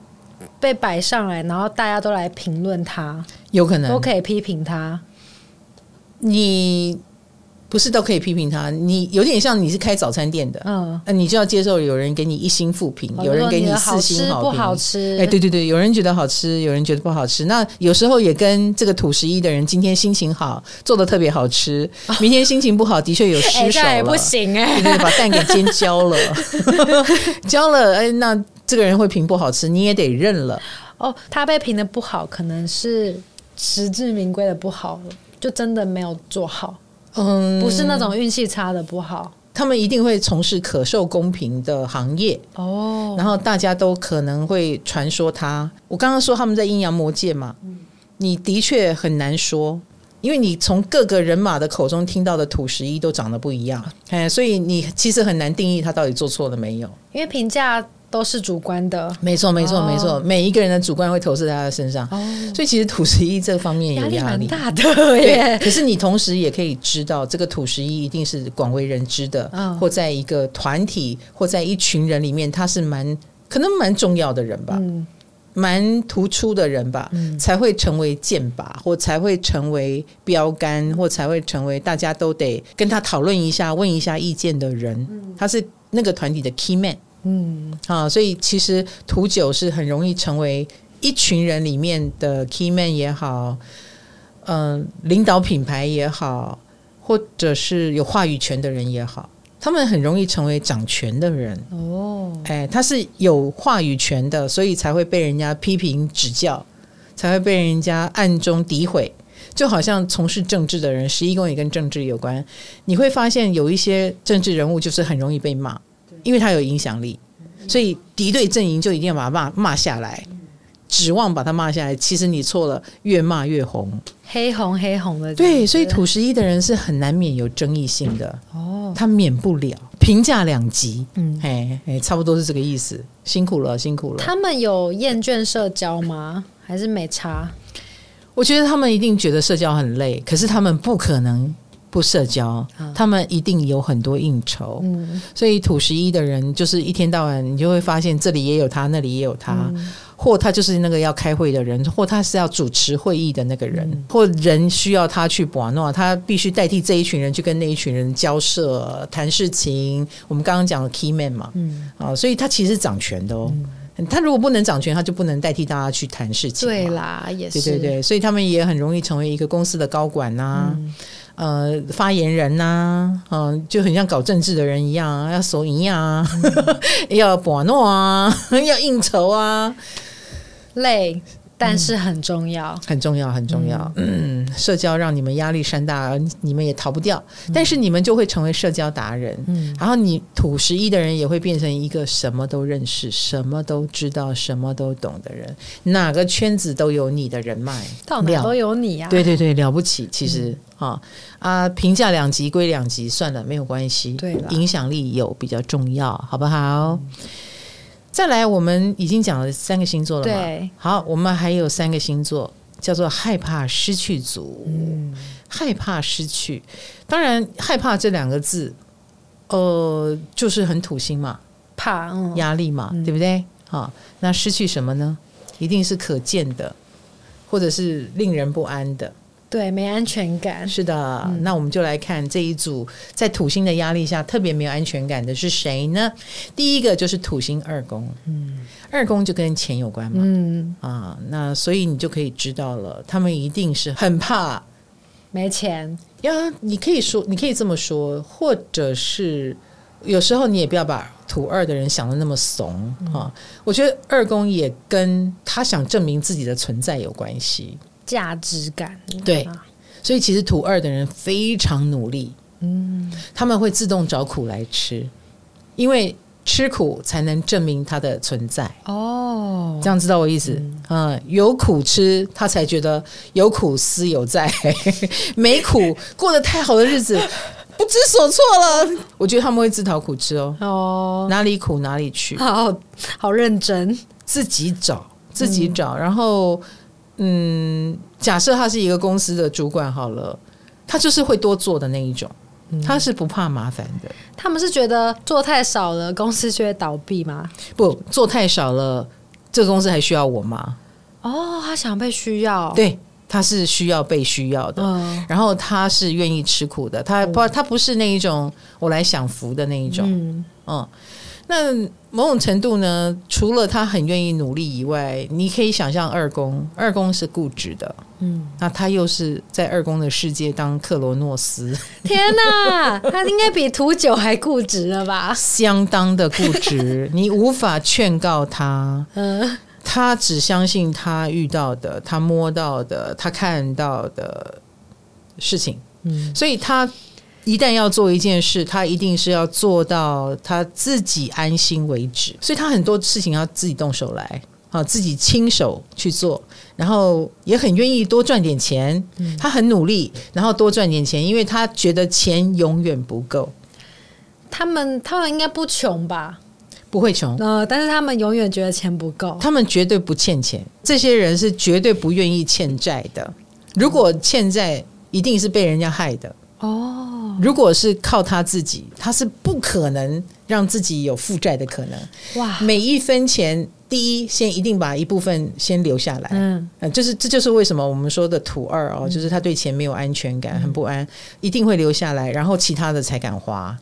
被摆上来，然后大家都来评论他，有可能。都可以批评他。你。不是都可以批评他，你有点像你是开早餐店的，嗯，那你就要接受有人给你一星负评，有人给你四星好评，不好吃，哎，对对对，有人觉得好吃，有人觉得不好吃。那有时候也跟这个土十一的人今天心情好，做的特别好吃，明天心情不好，的确有失手了，*laughs* 也不行哎，把蛋给煎焦了，*laughs* *laughs* 焦了，哎，那这个人会评不好吃，你也得认了。哦，他被评的不好，可能是实至名归的不好了，就真的没有做好。嗯，不是那种运气差的不好，他们一定会从事可受公平的行业哦。然后大家都可能会传说他。我刚刚说他们在阴阳魔界嘛，嗯你的确很难说，因为你从各个人马的口中听到的土十一都长得不一样，哎，所以你其实很难定义他到底做错了没有，因为评价。都是主观的，没错，没错，没错。每一个人的主观会投射在他的身上，哦、所以其实土十一这方面有压力，压力蛮大的耶。可是你同时也可以知道，这个土十一一定是广为人知的，哦、或在一个团体或在一群人里面，他是蛮可能蛮重要的人吧，嗯、蛮突出的人吧，嗯、才会成为箭靶，或才会成为标杆，或才会成为大家都得跟他讨论一下、问一下意见的人。嗯、他是那个团体的 key man。嗯，好，所以其实图九是很容易成为一群人里面的 key man 也好，嗯、呃，领导品牌也好，或者是有话语权的人也好，他们很容易成为掌权的人。哦，哎，他是有话语权的，所以才会被人家批评指教，才会被人家暗中诋毁。就好像从事政治的人，十一宫也跟政治有关，你会发现有一些政治人物就是很容易被骂。因为他有影响力，所以敌对阵营就一定要把他骂骂下来，指望把他骂下来。其实你错了，越骂越红，黑红黑红的。对，所以土十一的人是很难免有争议性的哦，他免不了评价两极。嗯，哎哎，差不多是这个意思。辛苦了，辛苦了。他们有厌倦社交吗？还是没差？我觉得他们一定觉得社交很累，可是他们不可能。不社交，他们一定有很多应酬，嗯、所以土十一的人就是一天到晚，你就会发现这里也有他，那里也有他，嗯、或他就是那个要开会的人，或他是要主持会议的那个人，嗯、或人需要他去把弄，他必须代替这一群人去跟那一群人交涉谈事情。我们刚刚讲的 key man 嘛，嗯、啊，所以他其实掌权的哦。嗯、他如果不能掌权，他就不能代替大家去谈事情。对啦，也是。对对对，所以他们也很容易成为一个公司的高管呐、啊。嗯呃，发言人呐、啊，嗯、呃，就很像搞政治的人一样，要手一样啊，嗯、*laughs* 要把诺啊，*laughs* 要应酬啊，累。但是很重要，很重要，很重要。嗯，社交让你们压力山大，你们也逃不掉。但是你们就会成为社交达人。嗯，然后你土十一的人也会变成一个什么都认识、什么都知道、什么都懂的人。哪个圈子都有你的人脉，到哪都有你啊！对对对，了不起。其实啊啊，评价两级归两级，算了，没有关系。对了，影响力有比较重要，好不好？再来，我们已经讲了三个星座了嘛？对，好，我们还有三个星座叫做害怕失去族，嗯，害怕失去。当然，害怕这两个字，呃，就是很土星嘛，怕，嗯，压力嘛，嗯，对不对？好，那失去什么呢？一定是可见的，或者是令人不安的。对，没安全感。是的，嗯、那我们就来看这一组在土星的压力下特别没有安全感的是谁呢？第一个就是土星二宫，嗯，二宫就跟钱有关嘛，嗯啊，那所以你就可以知道了，他们一定是很怕没钱呀。你可以说，你可以这么说，或者是有时候你也不要把土二的人想的那么怂啊。嗯、我觉得二宫也跟他想证明自己的存在有关系。价值感。对，所以其实土二的人非常努力，嗯，他们会自动找苦来吃，因为吃苦才能证明他的存在。哦，这样知道我意思？嗯，有苦吃，他才觉得有苦思有在；*laughs* 没苦过得太好的日子，不 *laughs* 不知所措了。我觉得他们会自讨苦吃哦。哦，哪里苦哪里去，好好认真，自己找自己找。嗯、然后，嗯，假设他是一个公司的主管好了，他就是会多做的那一种，他是不怕麻烦的。他们是觉得做太少了，公司就会倒闭吗？不，做太少了，这个公司还需要我吗？哦，他想被需要，对。他是需要被需要的，嗯、然后他是愿意吃苦的，他不，他不是那一种我来享福的那一种，嗯，嗯，那某种程度呢，除了他很愿意努力以外，你可以想象二宫，二宫是固执的，嗯，那他又是在二宫的世界当克罗诺斯，天哪，他应该比土九还固执了吧？相当的固执，*laughs* 你无法劝告他，嗯。他只相信他遇到的、他摸到的、他看到的事情，嗯，所以他一旦要做一件事，他一定是要做到他自己安心为止。所以他很多事情要自己动手来，啊，自己亲手去做，然后也很愿意多赚点钱。他很努力，然后多赚点钱，因为他觉得钱永远不够。他们他们应该不穷吧？不会穷，呃，但是他们永远觉得钱不够，他们绝对不欠钱。这些人是绝对不愿意欠债的。如果欠债，一定是被人家害的。哦，如果是靠他自己，他是不可能让自己有负债的可能。哇，每一分钱，第一先一定把一部分先留下来。嗯，就是这就是为什么我们说的土二哦，就是他对钱没有安全感，很不安，一定会留下来，然后其他的才敢花。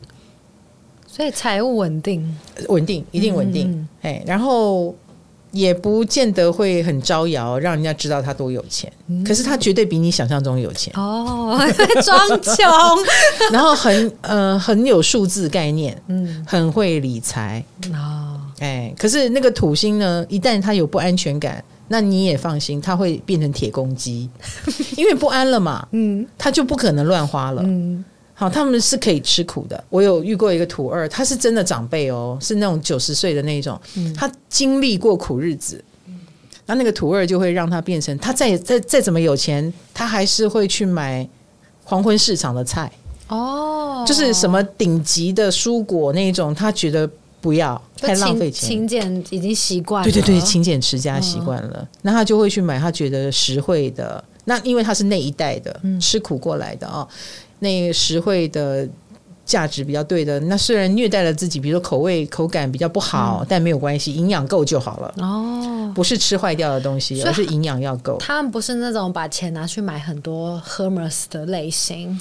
所以财务稳定，稳定一定稳定，哎、嗯，然后也不见得会很招摇，让人家知道他多有钱。嗯、可是他绝对比你想象中有钱。哦，*laughs* 装穷，*laughs* 然后很呃很有数字概念，嗯，很会理财。哦，哎，可是那个土星呢，一旦他有不安全感，那你也放心，他会变成铁公鸡，*laughs* 因为不安了嘛，嗯，他就不可能乱花了，嗯。好，他们是可以吃苦的。我有遇过一个土二，他是真的长辈哦，是那种九十岁的那种，他经历过苦日子。那那个土二就会让他变成，他再再再怎么有钱，他还是会去买黄昏市场的菜哦，就是什么顶级的蔬果那种，他觉得不要太浪费钱，勤俭已经习惯了，对对对，勤俭持家习惯了，那他就会去买他觉得实惠的。那因为他是那一代的，吃苦过来的哦。那个实惠的价值比较对的，那虽然虐待了自己，比如说口味口感比较不好，嗯、但没有关系，营养够就好了。哦，不是吃坏掉的东西，而是营养要够。他们不是那种把钱拿去买很多 Hermes 的类型。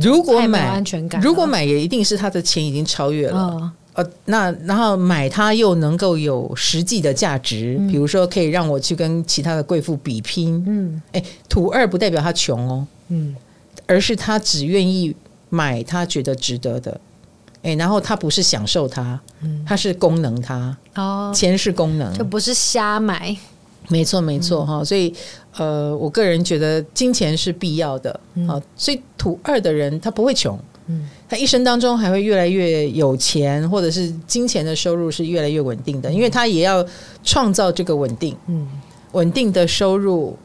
如果买安全感，如果买也一定是他的钱已经超越了。哦、呃，那然后买它又能够有实际的价值，嗯、比如说可以让我去跟其他的贵妇比拼。嗯，哎，土二不代表他穷哦。嗯。而是他只愿意买他觉得值得的，哎，然后他不是享受它，他是功能它哦，钱是功能，就不是瞎买，没错没错哈，所以呃，我个人觉得金钱是必要的啊，所以土二的人他不会穷，嗯，他一生当中还会越来越有钱，或者是金钱的收入是越来越稳定的，因为他也要创造这个稳定，嗯，稳定的收入。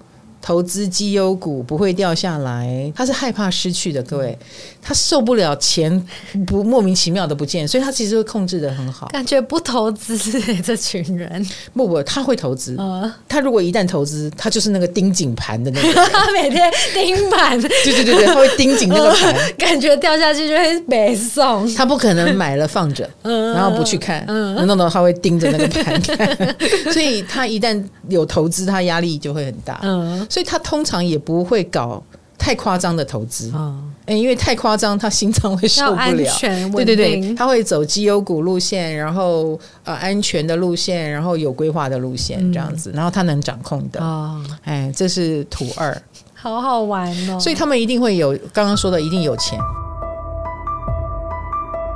投资绩优股不会掉下来，他是害怕失去的，各位，他受不了钱不莫名其妙的不见，所以他其实会控制的很好。感觉不投资、欸、这群人，不不，他会投资。呃、他如果一旦投资，他就是那个盯紧盘的那个，他 *laughs* 每天盯盘，对对对对，他会盯紧那个盘、呃，*laughs* 感觉掉下去就会北送。他不可能买了放着，呃、*laughs* 然后不去看，嗯、呃，那那他会盯着那个盘。看，所以他一旦有投资，他压力就会很大，嗯、呃。所以他通常也不会搞太夸张的投资。啊，因为太夸张，他心脏会受不了。对对对，他会走绩优股路线，然后呃安全的路线，然后有规划的路线这样子，然后他能掌控的。啊，哎，这是图二，好好玩哦。所以他们一定会有刚刚说的，一定有钱。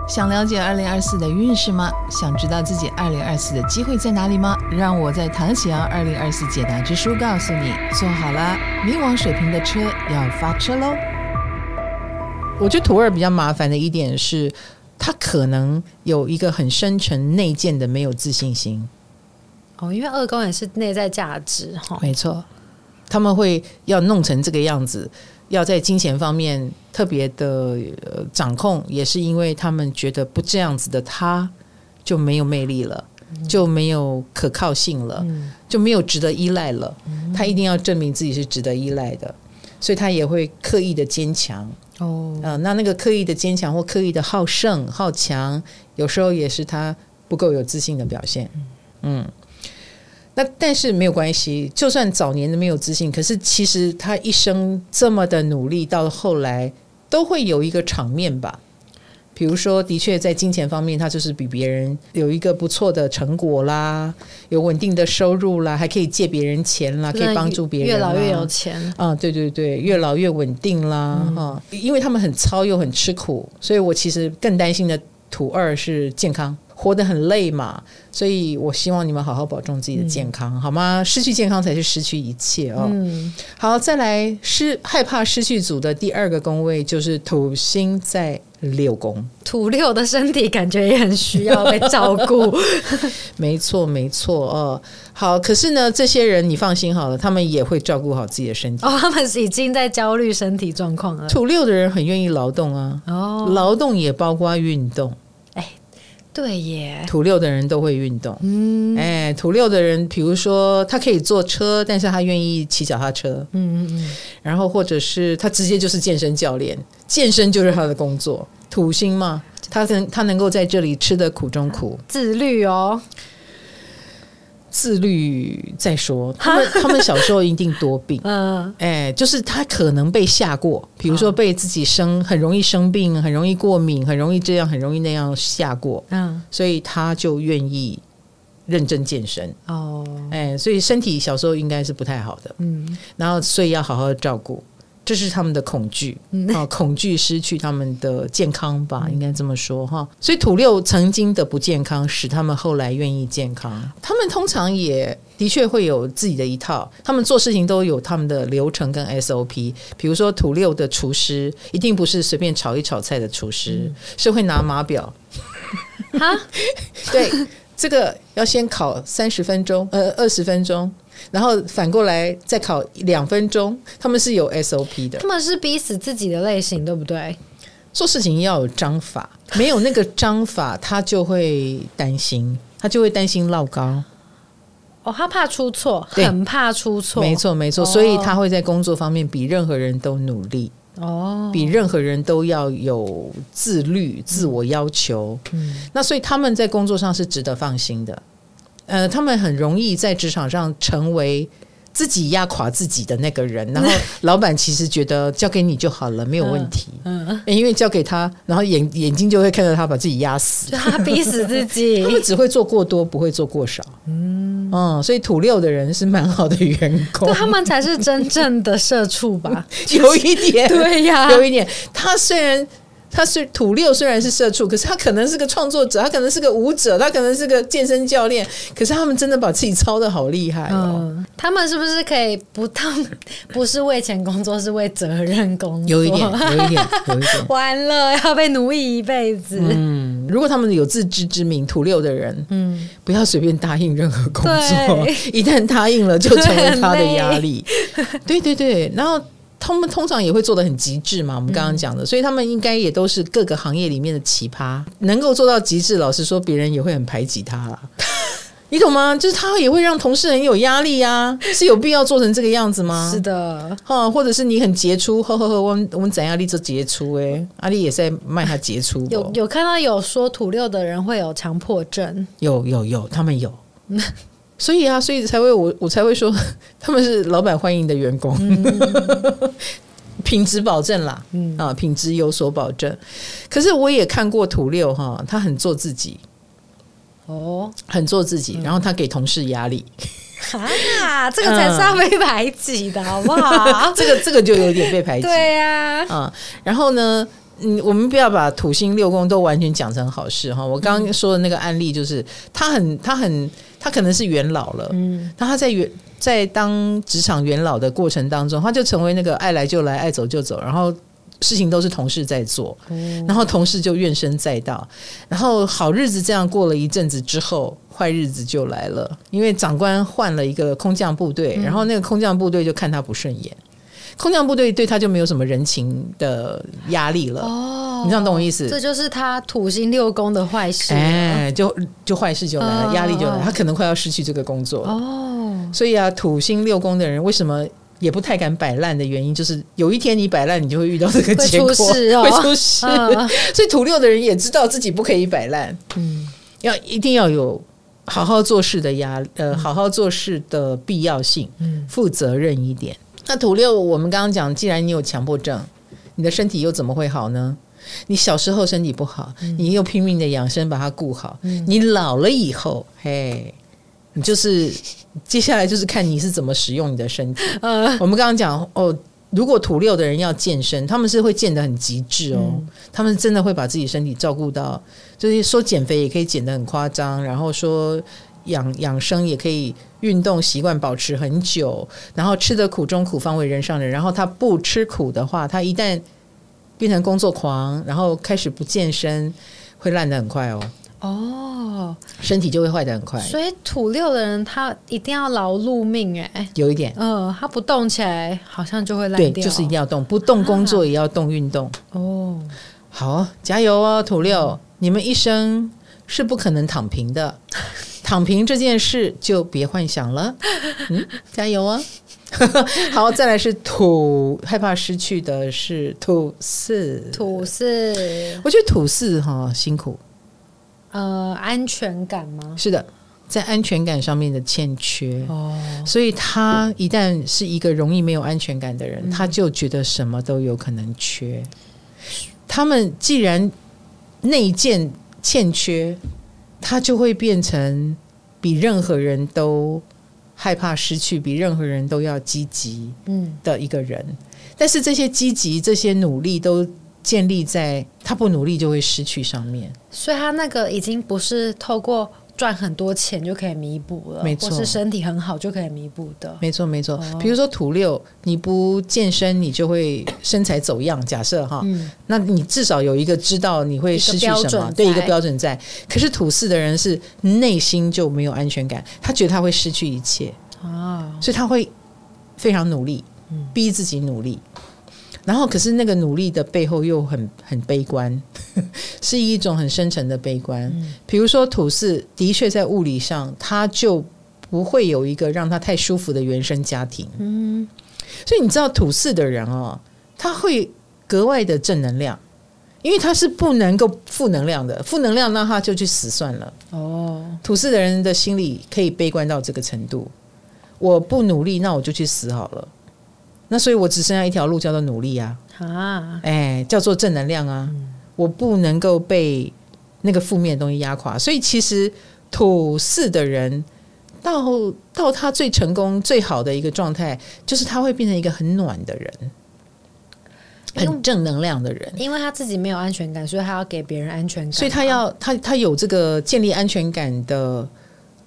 想了解二零二四的运势吗？想知道自己二零二四的机会在哪里吗？让我在唐启阳二零二四解答之书告诉你。坐好了，冥王水瓶的车要发车喽！我觉得土二比较麻烦的一点是，他可能有一个很深沉内建的没有自信心。哦，因为二宫也是内在价值哈，没错。他们会要弄成这个样子，要在金钱方面特别的掌控，也是因为他们觉得不这样子的他就没有魅力了，就没有可靠性了，就没有值得依赖了。他一定要证明自己是值得依赖的，所以他也会刻意的坚强。哦，啊，那那个刻意的坚强或刻意的好胜好强，有时候也是他不够有自信的表现。嗯。那但是没有关系，就算早年的没有自信，可是其实他一生这么的努力，到后来都会有一个场面吧。比如说，的确在金钱方面，他就是比别人有一个不错的成果啦，有稳定的收入啦，还可以借别人钱啦，可以帮助别人，越老越有钱啊！对对对，越老越稳定啦，哈、嗯！因为他们很操又很吃苦，所以我其实更担心的土二是健康。活得很累嘛，所以我希望你们好好保重自己的健康，嗯、好吗？失去健康才是失去一切哦。嗯、好，再来失害怕失去组的第二个宫位就是土星在六宫，土六的身体感觉也很需要被照顾。*laughs* 没错，没错哦。好，可是呢，这些人你放心好了，他们也会照顾好自己的身体。哦，他们已经在焦虑身体状况了。土六的人很愿意劳动啊，哦，劳动也包括运动。对耶，土六的人都会运动。嗯，哎，土六的人，比如说他可以坐车，但是他愿意骑脚踏车。嗯嗯嗯。然后或者是他直接就是健身教练，健身就是他的工作。土星嘛，他能他能够在这里吃的苦中苦，自律哦。自律再说，他们他们小时候一定多病，*laughs* 嗯，哎，就是他可能被吓过，比如说被自己生很容易生病，很容易过敏，很容易这样，很容易那样吓过，嗯，所以他就愿意认真健身，哦，哎，所以身体小时候应该是不太好的，嗯，然后所以要好好照顾。这是他们的恐惧啊，恐惧失去他们的健康吧，应该这么说哈。所以土六曾经的不健康，使他们后来愿意健康。他们通常也的确会有自己的一套，他们做事情都有他们的流程跟 SOP。比如说土六的厨师，一定不是随便炒一炒菜的厨师，是会拿码表。哈，*laughs* 对，这个要先烤三十分钟，呃，二十分钟。然后反过来再考两分钟，他们是有 SOP 的。他们是逼死自己的类型，对不对？做事情要有章法，没有那个章法，他就会担心，他就会担心落高。哦，他怕出错，很怕出错。没错，没错，所以他会在工作方面比任何人都努力。哦，比任何人都要有自律、自我要求。嗯，那所以他们在工作上是值得放心的。呃，他们很容易在职场上成为自己压垮自己的那个人，然后老板其实觉得交给你就好了，没有问题。嗯，因为交给他，然后眼眼睛就会看到他把自己压死，他逼死自己。*laughs* 他们只会做过多，不会做过少。嗯，嗯，所以土六的人是蛮好的员工，对，他们才是真正的社畜吧？*laughs* 有一点，*laughs* 对呀，有一点。他虽然。他是土六，虽然是社畜，可是他可能是个创作者，他可能是个舞者，他可能是个健身教练。可是他们真的把自己操的好厉害哦。嗯，他们是不是可以不当不是为钱工作，是为责任工作？有一点，*laughs* 有一点，有一点。完了，要被奴役一辈子。嗯，如果他们有自知之明，土六的人，嗯，不要随便答应任何工作，*laughs* 一旦答应了，就成为他的压力。*laughs* 对对对，然后。他们通常也会做的很极致嘛，我们刚刚讲的，嗯、所以他们应该也都是各个行业里面的奇葩，能够做到极致。老实说，别人也会很排挤他啦，*laughs* 你懂吗？就是他也会让同事很有压力啊，是有必要做成这个样子吗？是的，哈，或者是你很杰出，呵呵呵，我们我们怎样立这杰出？哎，阿丽也在卖他杰出。有有看到有说土六的人会有强迫症，有有有，他们有。*laughs* 所以啊，所以才会我我才会说 *laughs* 他们是老板欢迎的员工，嗯、*laughs* 品质保证啦，嗯、啊，品质有所保证。可是我也看过土六哈，他很做自己，哦，很做自己，然后他给同事压力。啊，这个才是要被排挤的 *laughs* 好不好？这个这个就有点被排挤，对呀、啊，啊，然后呢？嗯，我们不要把土星六宫都完全讲成好事哈。我刚刚说的那个案例就是，他很他很他可能是元老了，嗯，那他在元在当职场元老的过程当中，他就成为那个爱来就来、爱走就走，然后事情都是同事在做，然后同事就怨声载道，然后好日子这样过了一阵子之后，坏日子就来了，因为长官换了一个空降部队，然后那个空降部队就看他不顺眼，空降部队对他就没有什么人情的压力了。哦，你这样懂我意思？这就是他土星六宫的坏事，哎，就就坏事就来了，压力就来了，他可能快要失去这个工作哦。所以啊，土星六宫的人为什么？也不太敢摆烂的原因，就是有一天你摆烂，你就会遇到这个结果，会出事，哦，会出事。嗯、所以土六的人也知道自己不可以摆烂，嗯，要一定要有好好做事的压，呃，好好做事的必要性，嗯，负责任一点。那土六，我们刚刚讲，既然你有强迫症，你的身体又怎么会好呢？你小时候身体不好，你又拼命的养生把它顾好，嗯、你老了以后，嘿。你就是接下来就是看你是怎么使用你的身体。*laughs* 呃，我们刚刚讲哦，如果土六的人要健身，他们是会健得很极致哦，嗯、他们真的会把自己身体照顾到，就是说减肥也可以减得很夸张，然后说养养生也可以运动习惯保持很久，然后吃得苦中苦方为人上人，然后他不吃苦的话，他一旦变成工作狂，然后开始不健身，会烂得很快哦。哦，身体就会坏得很快，所以土六的人他一定要劳碌命哎，有一点，嗯、呃，他不动起来好像就会烂掉，对，就是一定要动，不动工作也要动运动。啊、哦，好，加油哦，土六，嗯、你们一生是不可能躺平的，躺平这件事就别幻想了。嗯，加油啊、哦！*laughs* 好，再来是土，害怕失去的是土四，土四，我觉得土四哈辛苦。呃，安全感吗？是的，在安全感上面的欠缺哦，所以他一旦是一个容易没有安全感的人，嗯、他就觉得什么都有可能缺。他们既然内建欠缺，他就会变成比任何人都害怕失去，比任何人都要积极嗯的一个人。嗯、但是这些积极、这些努力都。建立在他不努力就会失去上面，所以他那个已经不是透过赚很多钱就可以弥补了，没错，或是身体很好就可以弥补的，没错没错。比如说土六，你不健身，你就会身材走样。假设哈，嗯，那你至少有一个知道你会失去什么，对一个标准在。可是土四的人是内心就没有安全感，他觉得他会失去一切啊，所以他会非常努力，逼自己努力。然后，可是那个努力的背后又很很悲观，*laughs* 是一种很深沉的悲观。嗯、比如说土四，的确在物理上，他就不会有一个让他太舒服的原生家庭。嗯，所以你知道土四的人哦，他会格外的正能量，因为他是不能够负能量的，负能量那他就去死算了。哦，土四的人的心理可以悲观到这个程度，我不努力，那我就去死好了。那所以，我只剩下一条路，叫做努力啊！啊，哎，叫做正能量啊！嗯、我不能够被那个负面的东西压垮。所以，其实土四的人到到他最成功、最好的一个状态，就是他会变成一个很暖的人，很正能量的人。因为他自己没有安全感，所以他要给别人安全感。所以他要他他有这个建立安全感的。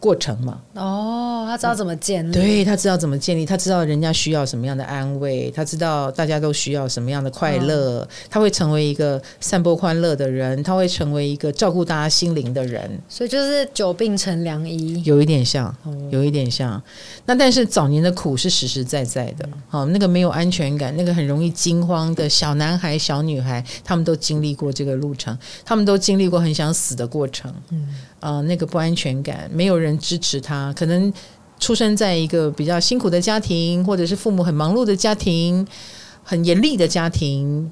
过程嘛，哦，他知道怎么建立，对，他知道怎么建立，他知道人家需要什么样的安慰，他知道大家都需要什么样的快乐，哦、他会成为一个散播欢乐的人，他会成为一个照顾大家心灵的人，所以就是久病成良医，有一点像，有一点像。那但是早年的苦是实实在在的，好、嗯，那个没有安全感，那个很容易惊慌的小男孩、小女孩，他们都经历过这个路程，他们都经历过很想死的过程，嗯。啊、呃，那个不安全感，没有人支持他，可能出生在一个比较辛苦的家庭，或者是父母很忙碌的家庭，很严厉的家庭，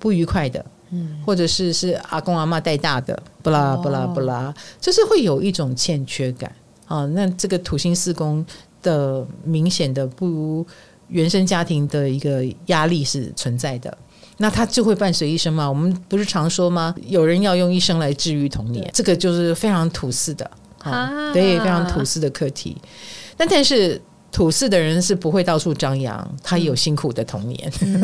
不愉快的，嗯，或者是是阿公阿嬷带大的，不啦不啦不啦，就是会有一种欠缺感啊。那这个土星四宫的明显的不如原生家庭的一个压力是存在的。那他就会伴随一生嘛？我们不是常说吗？有人要用一生来治愈童年，这个就是非常土四的啊，对，非常土四的课题。但但是土四的人是不会到处张扬，他有辛苦的童年。嗯、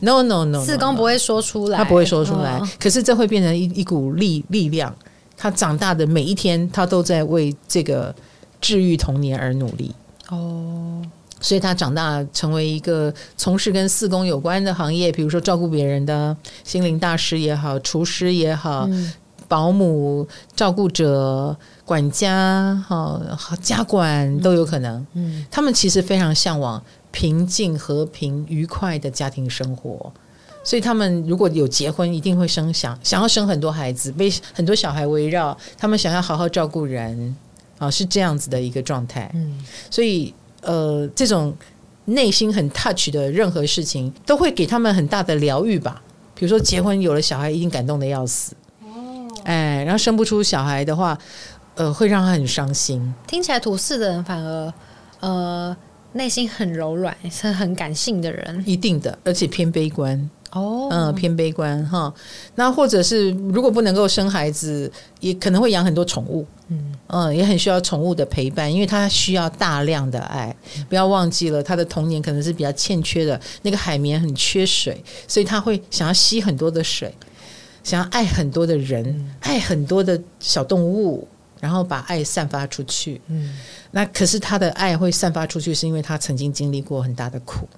no, *laughs* no, no no no，四公不会说出来，他不会说出来。哦、可是这会变成一一股力力量。他长大的每一天，他都在为这个治愈童年而努力。哦。所以他长大成为一个从事跟四宫有关的行业，比如说照顾别人的心灵大师也好，厨师也好，嗯、保姆、照顾者、管家、哈家管都有可能。嗯，嗯他们其实非常向往平静、和平、愉快的家庭生活。所以他们如果有结婚，一定会生想想要生很多孩子，被很多小孩围绕，他们想要好好照顾人啊，是这样子的一个状态。嗯，所以呃，这种内心很 touch 的任何事情，都会给他们很大的疗愈吧。比如说结婚有了小孩，一定感动的要死。哦，哎，然后生不出小孩的话，呃，会让他很伤心。听起来土四的人反而呃内心很柔软，是很感性的人，一定的，而且偏悲观。哦，嗯，偏悲观哈。那或者是如果不能够生孩子，也可能会养很多宠物。嗯嗯，也很需要宠物的陪伴，因为他需要大量的爱。不要忘记了，他的童年可能是比较欠缺的，那个海绵很缺水，所以他会想要吸很多的水，想要爱很多的人，爱很多的小动物，然后把爱散发出去。嗯，那可是他的爱会散发出去，是因为他曾经经历过很大的苦。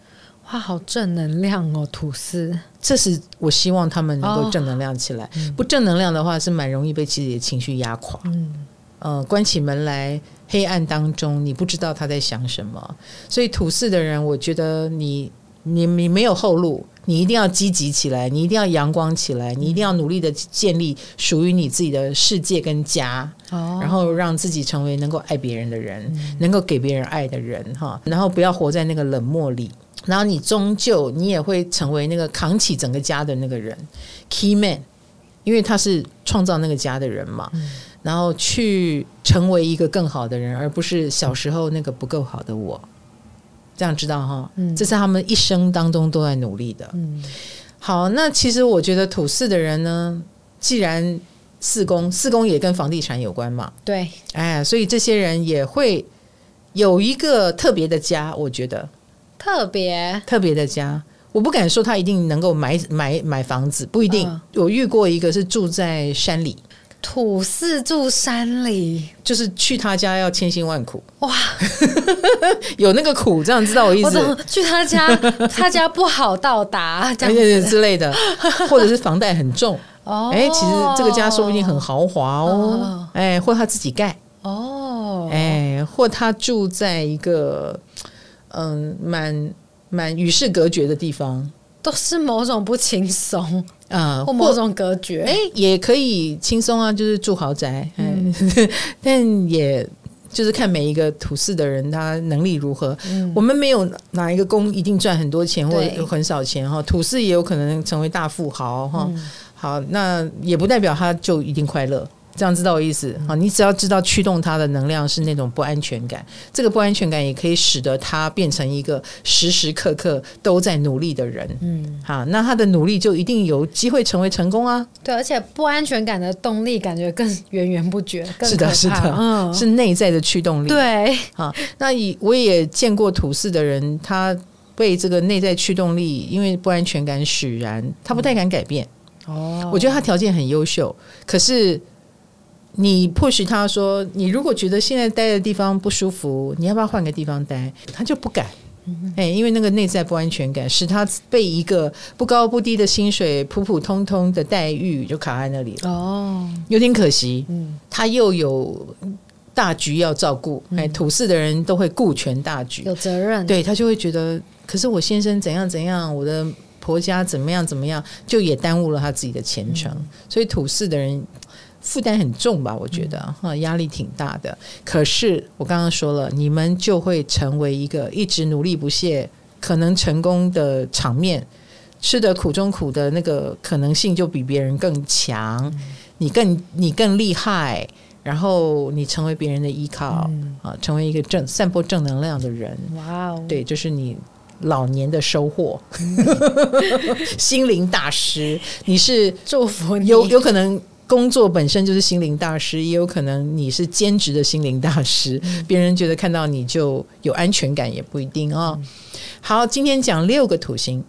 哇，好正能量哦，吐司！这是我希望他们能够正能量起来。哦嗯、不正能量的话，是蛮容易被自己的情绪压垮。嗯，呃，关起门来，黑暗当中，你不知道他在想什么。所以土司的人，我觉得你你你没有后路，你一定要积极起来，你一定要阳光起来，你一定要努力的建立属于你自己的世界跟家。哦，然后让自己成为能够爱别人的人，嗯、能够给别人爱的人哈。然后不要活在那个冷漠里。然后你终究你也会成为那个扛起整个家的那个人，key man，因为他是创造那个家的人嘛。嗯、然后去成为一个更好的人，而不是小时候那个不够好的我。这样知道哈？嗯，这是他们一生当中都在努力的。嗯，好，那其实我觉得土四的人呢，既然四宫四宫也跟房地产有关嘛，对，哎，所以这些人也会有一个特别的家，我觉得。特别特别的家，我不敢说他一定能够买买买房子，不一定。嗯、我遇过一个是住在山里，土四住山里，就是去他家要千辛万苦哇，*laughs* 有那个苦，这样知道我意思？我去他家，*laughs* 他家不好到达，这样子之类的，*laughs* 或者是房贷很重哦。哎，其实这个家说不定很豪华哦。哎，或他自己盖哦。哎，或他住在一个。嗯，蛮蛮与世隔绝的地方，都是某种不轻松啊，或某种隔绝。哎，也可以轻松啊，就是住豪宅。嗯，*laughs* 但也就是看每一个土四的人他能力如何。嗯，我们没有哪一个工一定赚很多钱或者很少钱哈，土四也有可能成为大富豪哈。好，那也不代表他就一定快乐。这样知道我意思啊？你只要知道驱动他的能量是那种不安全感，这个不安全感也可以使得他变成一个时时刻刻都在努力的人。嗯，好，那他的努力就一定有机会成为成功啊。对，而且不安全感的动力感觉更源源不绝。是的，是的，嗯，是内在的驱动力。对，好，那以我也见过土四的人，他被这个内在驱动力，因为不安全感使然，他不太敢改变。哦，我觉得他条件很优秀，可是。你迫使他说：“你如果觉得现在待的地方不舒服，你要不要换个地方待？”他就不敢。哎，因为那个内在不安全感，使他被一个不高不低的薪水、普普通通的待遇就卡在那里了。哦，有点可惜。嗯，他又有大局要照顾。哎，土四的人都会顾全大局，有责任。对，他就会觉得，可是我先生怎样怎样，我的婆家怎么样怎么样，就也耽误了他自己的前程。所以土四的人。负担很重吧，我觉得哈，压力挺大的。可是我刚刚说了，你们就会成为一个一直努力不懈、可能成功的场面，吃的苦中苦的那个可能性就比别人更强。嗯、你更你更厉害，然后你成为别人的依靠啊，嗯、成为一个正散播正能量的人。哇哦，对，就是你老年的收获，*laughs* 心灵大师，你是祝福你，有有可能。工作本身就是心灵大师，也有可能你是兼职的心灵大师，嗯、别人觉得看到你就有安全感，也不一定啊、好，今天讲六个土星，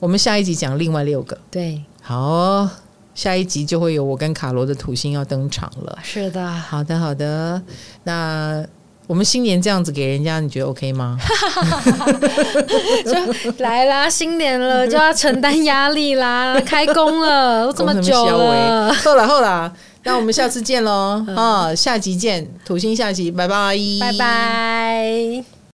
我们下一集讲另外六个。对，好，下一集就会有我跟卡罗的土星要登场了。是的，好的，好的。那我们新年这样子给人家，你觉得 OK 吗？*laughs* 就来啦，新年了就要承担压力啦，*laughs* 开工了，都这么久了，后来后来，那我们下次见喽啊，下集见，土星下集，拜拜，拜拜。